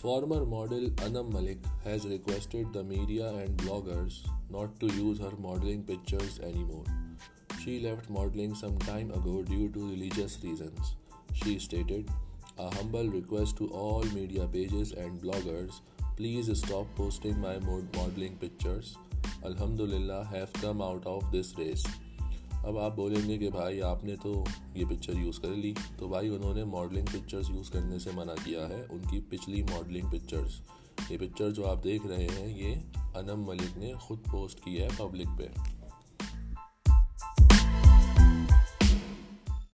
Former model Anam Malik has requested the media and bloggers not to use her modeling pictures anymore. She left modeling some time ago due to religious reasons. She stated, "A humble request to all media pages and bloggers, please stop posting my modeling pictures. Alhamdulillah, have come out of this race. اب آپ بولیں گے کہ بھائی آپ نے تو یہ پکچر یوز کر لی تو بھائی انہوں نے ماڈلنگ پکچرز یوز کرنے سے منع کیا ہے ان کی پچھلی ماڈلنگ پکچرز یہ پکچر جو آپ دیکھ رہے ہیں یہ انم ملک نے خود پوسٹ کی ہے پبلک پہ